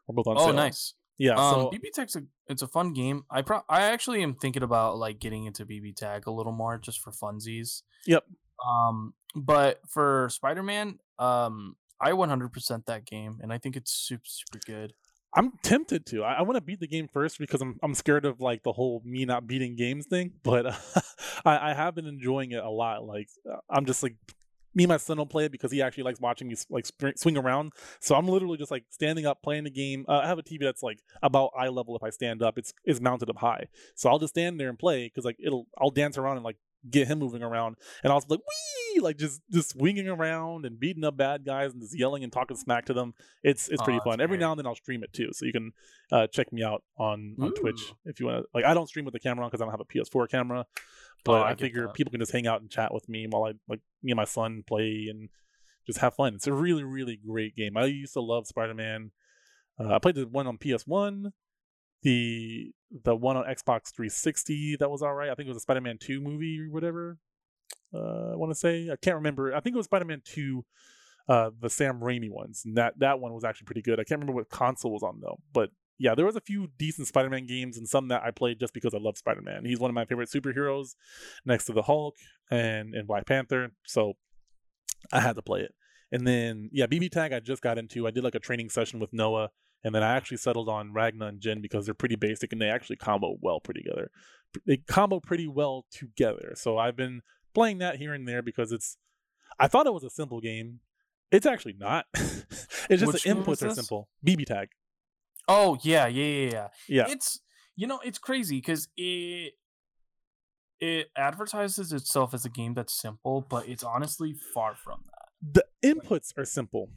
are both on oh, sale. Oh, nice. Yeah, um, so BB Tag's a it's a fun game. I pro I actually am thinking about like getting into BB Tag a little more just for funsies. Yep. Um, but for Spider Man, um, I 100% that game, and I think it's super super good. I'm tempted to. I, I want to beat the game first because I'm I'm scared of like the whole me not beating games thing. But I, I have been enjoying it a lot. Like uh, I'm just like me and my son will play it because he actually likes watching me like swing around. So I'm literally just like standing up playing the game. Uh, I have a TV that's like about eye level if I stand up. It's it's mounted up high, so I'll just stand there and play because like it'll I'll dance around and like get him moving around, and I was like wee like just just swinging around and beating up bad guys and just yelling and talking smack to them. It's it's pretty that's fun. Every great. now and then I'll stream it too, so you can uh, check me out on on Twitch if you want to. Like I don't stream with the camera on because I don't have a PS4 camera, Oh, but I I, figure that. people can just hang out and chat with me while I like me and my son play and just have fun. It's a really really great game. I used to love Spider Man. Uh, I played the one on PS One, the the one on Xbox 360 that was all right. I think it was a Spider Man Two movie or whatever. Uh, I want to say I can't remember. I think it was Spider Man Two, uh, the Sam Raimi ones. And that that one was actually pretty good. I can't remember what console was on though, but yeah, there was a few decent Spider-Man games and some that I played just because I love Spider-Man. He's one of my favorite superheroes, next to the Hulk and and Black Panther. So I had to play it. And then yeah, BB Tag I just got into. I did like a training session with Noah, and then I actually settled on Ragna and Jin because they're pretty basic and they actually combo well pretty together. They combo pretty well together. So I've been playing that here and there because it's. I thought it was a simple game. It's actually not. it's just Which the inputs are simple. BB Tag. Oh yeah, yeah, yeah, yeah. Yeah. It's you know it's crazy because it it advertises itself as a game that's simple, but it's honestly far from that. the inputs are simple,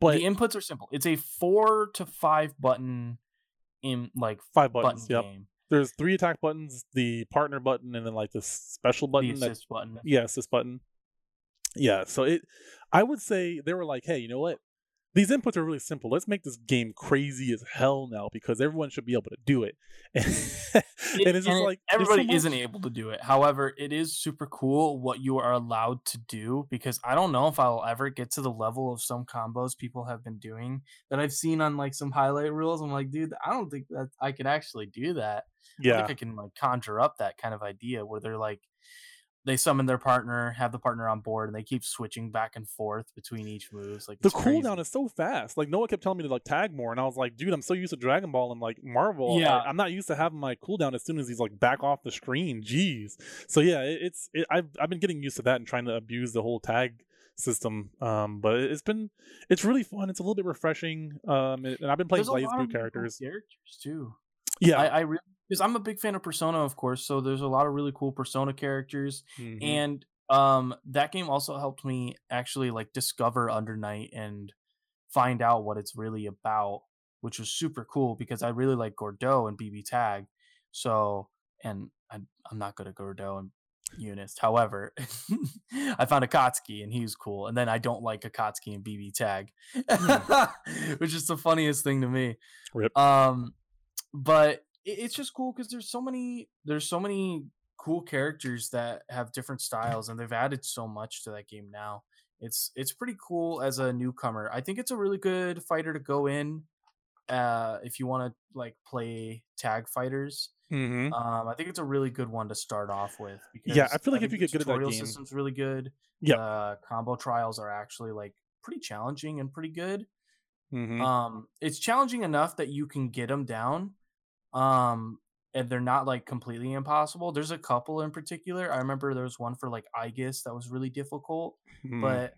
but the inputs are simple. It's a four to five button in like five button buttons. Yep. game. There's three attack buttons, the partner button, and then like this special The button. That, assist button. yeah, assist button. Yeah. So it, I would say they were like, hey, you know what? These inputs are really simple. Let's make this game crazy as hell now because everyone should be able to do it. And, It- it's just and like there's so everybody isn't able to do it. However, it is super cool what you are allowed to do because I don't know if I'll ever get to the level of some combos people have been doing that I've seen on like some highlight reels. I'm like, dude, I don't think that I could actually do that. I Yeah. think I can like conjure up that kind of idea where they're like they summon their partner, have the partner on board, and they keep switching back and forth between each moves. Like the cooldown is so fast. Like Noah kept telling me to like tag more, and I was like, dude, I'm so used to Dragon Ball and like Marvel. Yeah. I, am not used to having my cooldown as soon as he's like back off the screen. Jeez. So yeah, it, it's it, I've I've been getting used to that and trying to abuse the whole tag system. Um, but it's been it's really fun. It's a little bit refreshing. Um, and I've been playing BlazBlue characters. characters too. Yeah. I, I really because I'm a big fan of Persona, of course. So there's a lot of really cool Persona characters, Mhm. and um, that game also helped me actually like discover Under Night and find out what it's really about. which was super cool because I really like Gordeau and BB Tag. So, and I, I'm not good at Gordeau and UNIST. However, I found Akatsuki and he was cool. And then I don't like Akatsuki and BB Tag, which is the funniest thing to me. Rip. Um, but it's just cool because there's so many there's so many cool characters that have different styles and they've added so much to that game now. It's it's pretty cool as a newcomer. I think it's a really good fighter to go in uh if you want to like play tag fighters Mm-hmm. um, I think it's a really good one to start off with. Yeah, I feel like if you get good at that game- system's really good. yeah the combo trials are actually like pretty challenging and pretty good. Mm-hmm. Um, it's challenging enough that you can get them down. Um, and they're not like completely impossible. There's a couple in particular. I remember there was one for like Aegis that was really difficult, Mm-hmm. but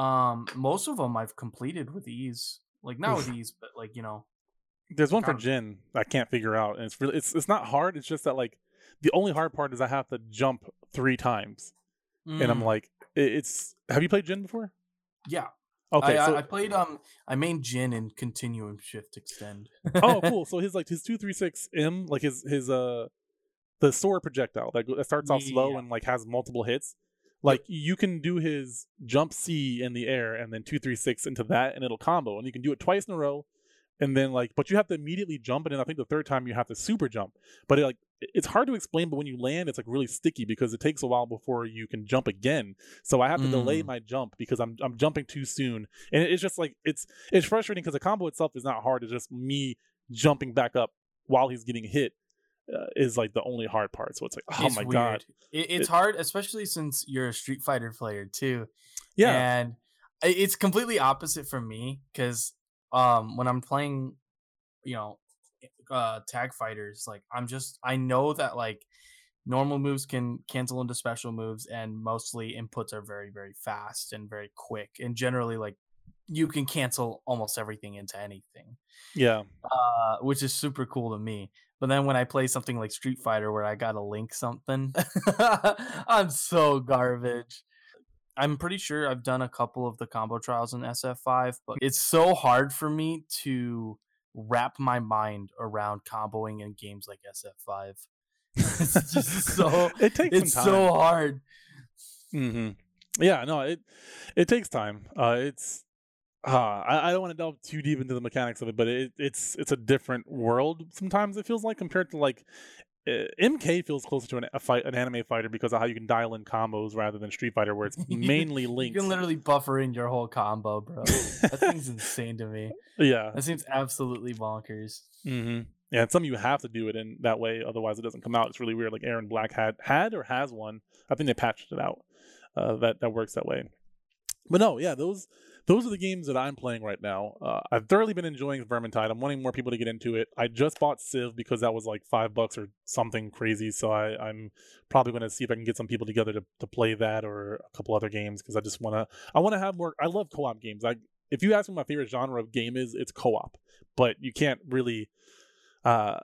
um, most of them I've completed with ease. Like not with ease, but like you know, There's one for Jin I can't figure out, and it's really it's it's not hard. It's just that like the only hard part is I have to jump three times, and I'm Mm, like, it's. Have you played Jin before? yeah. Okay, I, so I, played um I main Jin and continuum shift extend. oh cool. So his like his two three six M like his his uh the sword projectile that that starts off slow and like has multiple hits. Like you can do his jump C in the air and then two three six into that and it'll combo and you can do it twice in a row. And then like, but you have to immediately jump, and then I think the third time you have to super jump. But it, like, it's hard to explain. But when you land, it's like really sticky because it takes a while before you can jump again. So I have to delay Mm. my jump because I'm I'm jumping too soon, and it's just like it's it's frustrating because the combo itself is not hard. It's just me jumping back up while he's getting hit uh, is like the only hard part. So it's like, oh It's my god, It, it's It- hard, especially since you're a Street Fighter player too. yeah, And it's completely opposite from me because um when I'm playing, you know, uh tag fighters, like I'm just I know that like normal moves can cancel into special moves and mostly inputs are very very fast and very quick and generally like you can cancel almost everything into anything yeah, uh, which is super cool to me. But then when I play something like Street Fighter where I gotta link something, I'm so garbage. I'm pretty sure I've done a couple of the combo trials in SF5, but it's so hard for me to wrap my mind around comboing in games like SF5. it's just so it takes it's some time. so hard. hmm Yeah, no, it it takes time. Uh, it's uh, I, I don't want to delve too deep into the mechanics of it, but it, it's it's a different world. Sometimes it feels like compared to like MK feels closer to an, a fight, an anime fighter because of how you can dial in combos rather than Street Fighter, where it's mainly linked. You can literally buffer in your whole combo, bro. that thing's insane to me. yeah, That seems absolutely bonkers. hmm yeah, and some you have to do it in that way, otherwise it doesn't come out. It's really weird. Like Erron Black had had or has one. I think they patched it out. Uh, that that works that way. But no, yeah, those those are the games that I'm playing right now. Uh, I've thoroughly been enjoying Vermintide. I'm wanting more people to get into it. I just bought Civ because that was like five bucks or something crazy. So I, I'm probably going to see if I can get some people together to, to play that or a couple other games because I just want to. I want to have more. I love co-op games. I if you ask me my favorite genre of game is, it's co-op. But you can't really. Uh,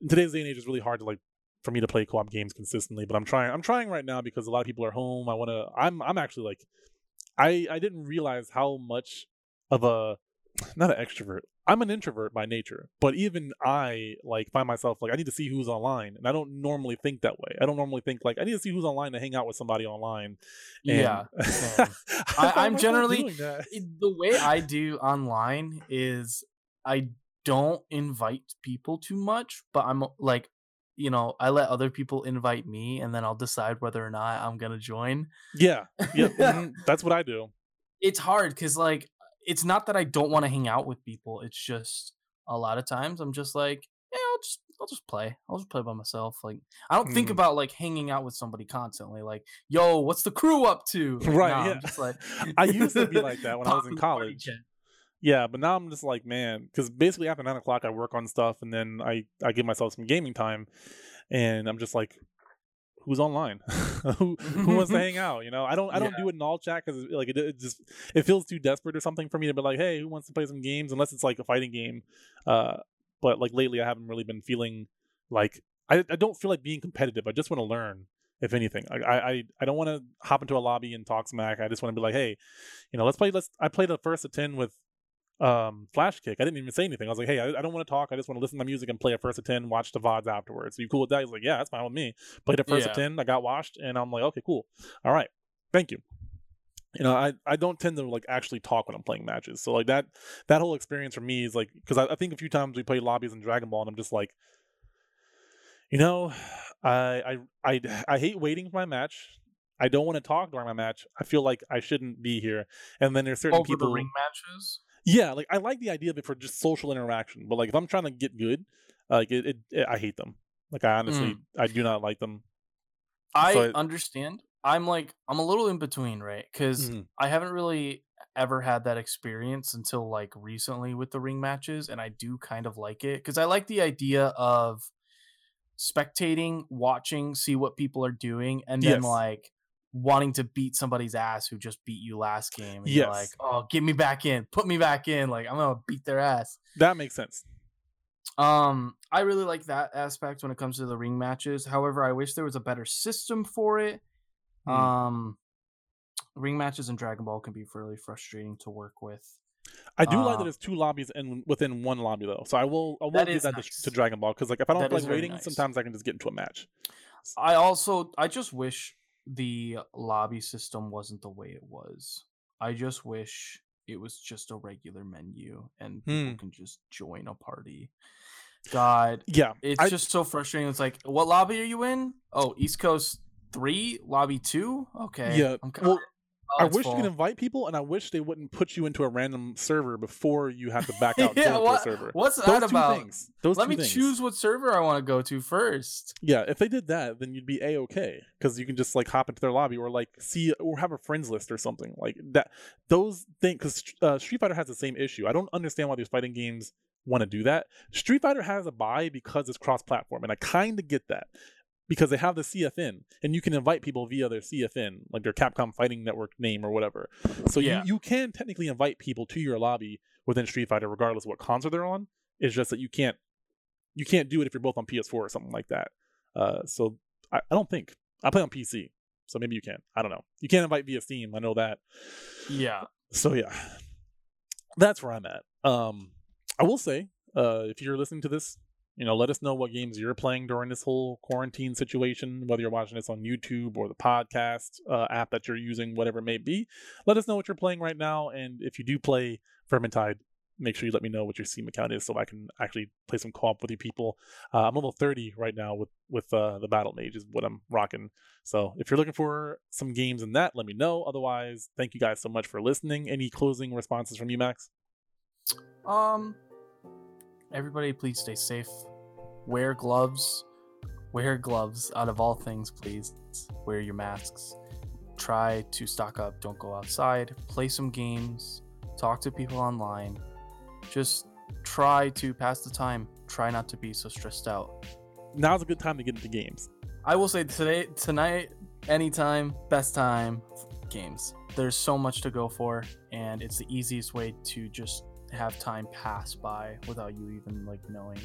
in today's day and age, is really hard to like for me to play co-op games consistently. But I'm trying. I'm trying right now because a lot of people are home. I want to. I'm. I'm actually like. I I didn't realize how much of a not an extrovert. I'm an introvert by nature, but even I like find myself like I need to see who's online, and I don't normally think that way. I don't normally think like I need to see who's online to hang out with somebody online. And Yeah. I I'm generally-. It- eh, the way I do online is I don't invite people too much, but I'm like, you know, I let other people invite me and then I'll decide whether or not I'm going to join. yeah, yeah, mhm, that's what I do. It's hard because, like, it's not that I don't want to hang out with people. It's just a lot of times I'm just like, yeah, I'll just I'll just play. I'll just play by myself. Like I don't think Mhm. about like hanging out with somebody constantly. Like, yo, what's the crew up to? Like, Right, nah, yeah. Like I used to be like that when I was in college. Yeah, but now I'm just like, man, because basically after nine o'clock I work on stuff, and then I I give myself some gaming time, and I'm just like, who's online? who who wants to hang out? You know, I don't I don't Yeah. do it in all chat because like it, it just it feels too desperate or something for me to be like, hey, who wants to play some games? Unless it's like a fighting game. Uh, but like lately I haven't really been feeling like I I don't feel like being competitive. I just want to learn. If anything, I I I don't want to hop into a lobby and talk smack. I just want to be like, hey, you know, let's play. Let's. I played a first of ten with um, Flash Kick. I didn't even say anything. I was like, hey, I, I don't want to talk. I just want to listen to music and play a first of 10, watch the VODs afterwards. So you cool with that? He's like, yeah, that's fine with me. Played a first Yeah. of 10. I got washed and I'm like, okay, cool. All right. Thank you. You know, I, I don't tend to like actually talk when I'm playing matches. So like that that whole experience for me is like because I, I think a few times we played lobbies in Dragon Ball and I'm just like, you know, I I I, I hate waiting for my match. I don't want to talk during my match. I feel like I shouldn't be here. And then there's certain for people the ring matches. Yeah, like I like the idea of it for just social interaction, but like if I'm trying to get good, uh, like it, it, it I hate them. Like I honestly, I do not like them. I So I- understand. I'm like I'm a little in between, right? Because Mhm. I haven't really ever had that experience until like recently with the ring matches, and I do kind of like it because I like the idea of spectating, watching, see what people are doing, and then Yes. like wanting to beat somebody's ass who just beat you last game. And you're like, oh, get me back in, put me back in. Like I'm gonna beat their ass. That makes sense. Um, I really like that aspect when it comes to the ring matches. However, I wish there was a better system for it. Hmm. Um, ring matches in Dragon Ball can be really frustrating to work with. I do like Uh, that there's two lobbies and within one lobby though. So I will I will That give that nice. to, to Dragon Ball because like if I don't That like waiting, nice. sometimes I can just get into a match. I also, I just wish the lobby system wasn't the way it was. I just wish it was just a regular menu and people Hmm. can just join a party. God, Yeah, it's I- just so frustrating. It's like, what lobby are you in? Oh, East Coast three, lobby two. Okay, Yeah, I'm well, oh, I wish you could invite people, and I wish they wouldn't put you into a random server before you have to back out yeah, go to a what, server. what's Those that about? things. Those Let me things. choose what server I want to go to first. Yeah, if they did that, then you'd be a okay because you can just like hop into their lobby or like see or have a friends list or something like that. Those things because uh, Street Fighter has the same issue. I don't understand why these fighting games want to do that. Street Fighter has a buy because it's cross-platform, and I kind of get that because they have the CFN and you can invite people via their CFN, like their Capcom Fighting Network name or whatever. So Yeah. you you can technically invite people to your lobby within Street Fighter regardless of what console they're on. It's just that you can't you can't do it if you're both on PS4 or something like that. Uh, so I, I don't think I play on PC, so maybe you can. I don't know. You can't invite via Steam. I know that. Yeah. So yeah, that's where I'm at. Um, I will say, uh, if you're listening to this, you know, let us know what games you're playing during this whole quarantine situation. Whether you're watching this on YouTube or the podcast uh, app that you're using, whatever it may be, let us know what you're playing right now. And if you do play Vermintide, make sure you let me know what your Steam account is so I can actually play some co-op with you people. Uh, I'm level 30 right now with with uh, the Battle Mage is what I'm rocking. So if you're looking for some games in that, let me know. Otherwise, thank you guys so much for listening. Any closing responses from you, Max? Um, everybody, please stay safe. Wear gloves. Wear gloves. Out of all things, please wear your masks. Try to stock up. Don't go outside. Play some games. Talk to people online. Just try to pass the time. Try not to be so stressed out. Now's a good time to get into games. I will say today, tonight, anytime, best time, games. There's so much to go for, and it's the easiest way to just have time pass by without you even like knowing.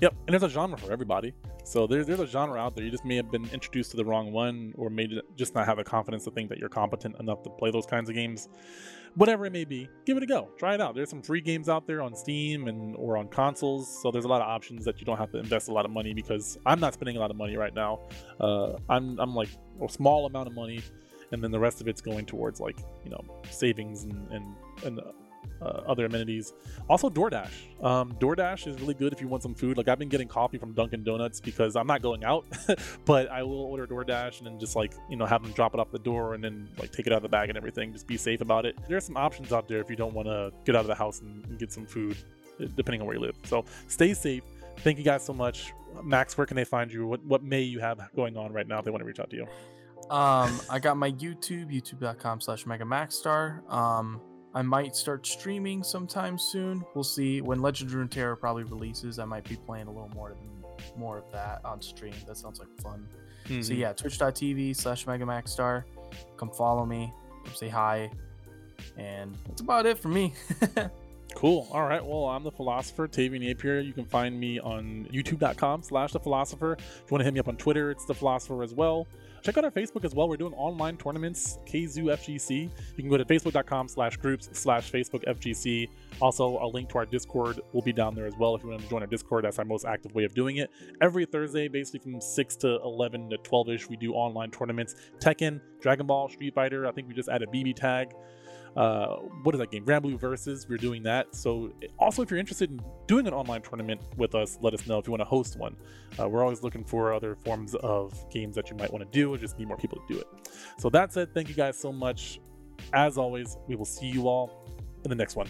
Yep, and there's a genre for everybody. So there's there's a genre out there. You just may have been introduced to the wrong one, or may just not have the confidence to think that you're competent enough to play those kinds of games. Whatever it may be, give it a go. Try it out. There's some free games out there on Steam and or on consoles. So there's a lot of options that you don't have to invest a lot of money because I'm not spending a lot of money right now. Uh, I'm I'm like a small amount of money, and then the rest of it's going towards like you know savings and and and. Uh, other amenities. Also, DoorDash. Um, DoorDash is really good if you want some food. Like I've been getting coffee from Dunkin' Donuts because I'm not going out, but I will order DoorDash and then just like you know have them drop it off the door and then like take it out of the bag and everything. Just be safe about it. There's some options out there if you don't want to get out of the house and, and get some food, uh, depending on where you live. So stay safe. Thank you guys so much, Max. Where can they find you? What what may you have going on right now if they want to reach out to you? Um, I got my YouTube, youtube.com slash megamaxstar. Um, I might start streaming sometime soon. We'll see. When Legend of Runeterra probably releases, I might be playing a little more than more of that on stream. That sounds like fun. So Mhm. yeah, twitch.tv slash megamaxstar. Come follow me. Come say hi. And that's about it for me. Cool. All right. Well, I'm the philosopher, Tavian Napier. You can find me on youtube.com slash the philosopher. If you want to hit me up on Twitter, it's the philosopher as well. Check out our Facebook as well. We're doing online tournaments, KZoo FGC. You can go to facebook.com slash groups slash Facebook FGC. Also, a link to our Discord will be down there as well if you want to join our Discord. That's our most active way of doing it. Every Thursday, basically from 6 to 11 to 12 ish, we do online tournaments. Tekken, Dragon Ball, Street Fighter. I think we just added BB Tag uh, what is that game? Granblue Versus. We're doing that. So, also, if you're interested in doing an online tournament with us, let us know if you want to host one. Uh, we're always looking for other forms of games that you might want to do. We just need more people to do it. So, that said, thank you guys so much. As always, we will see you all in the next one.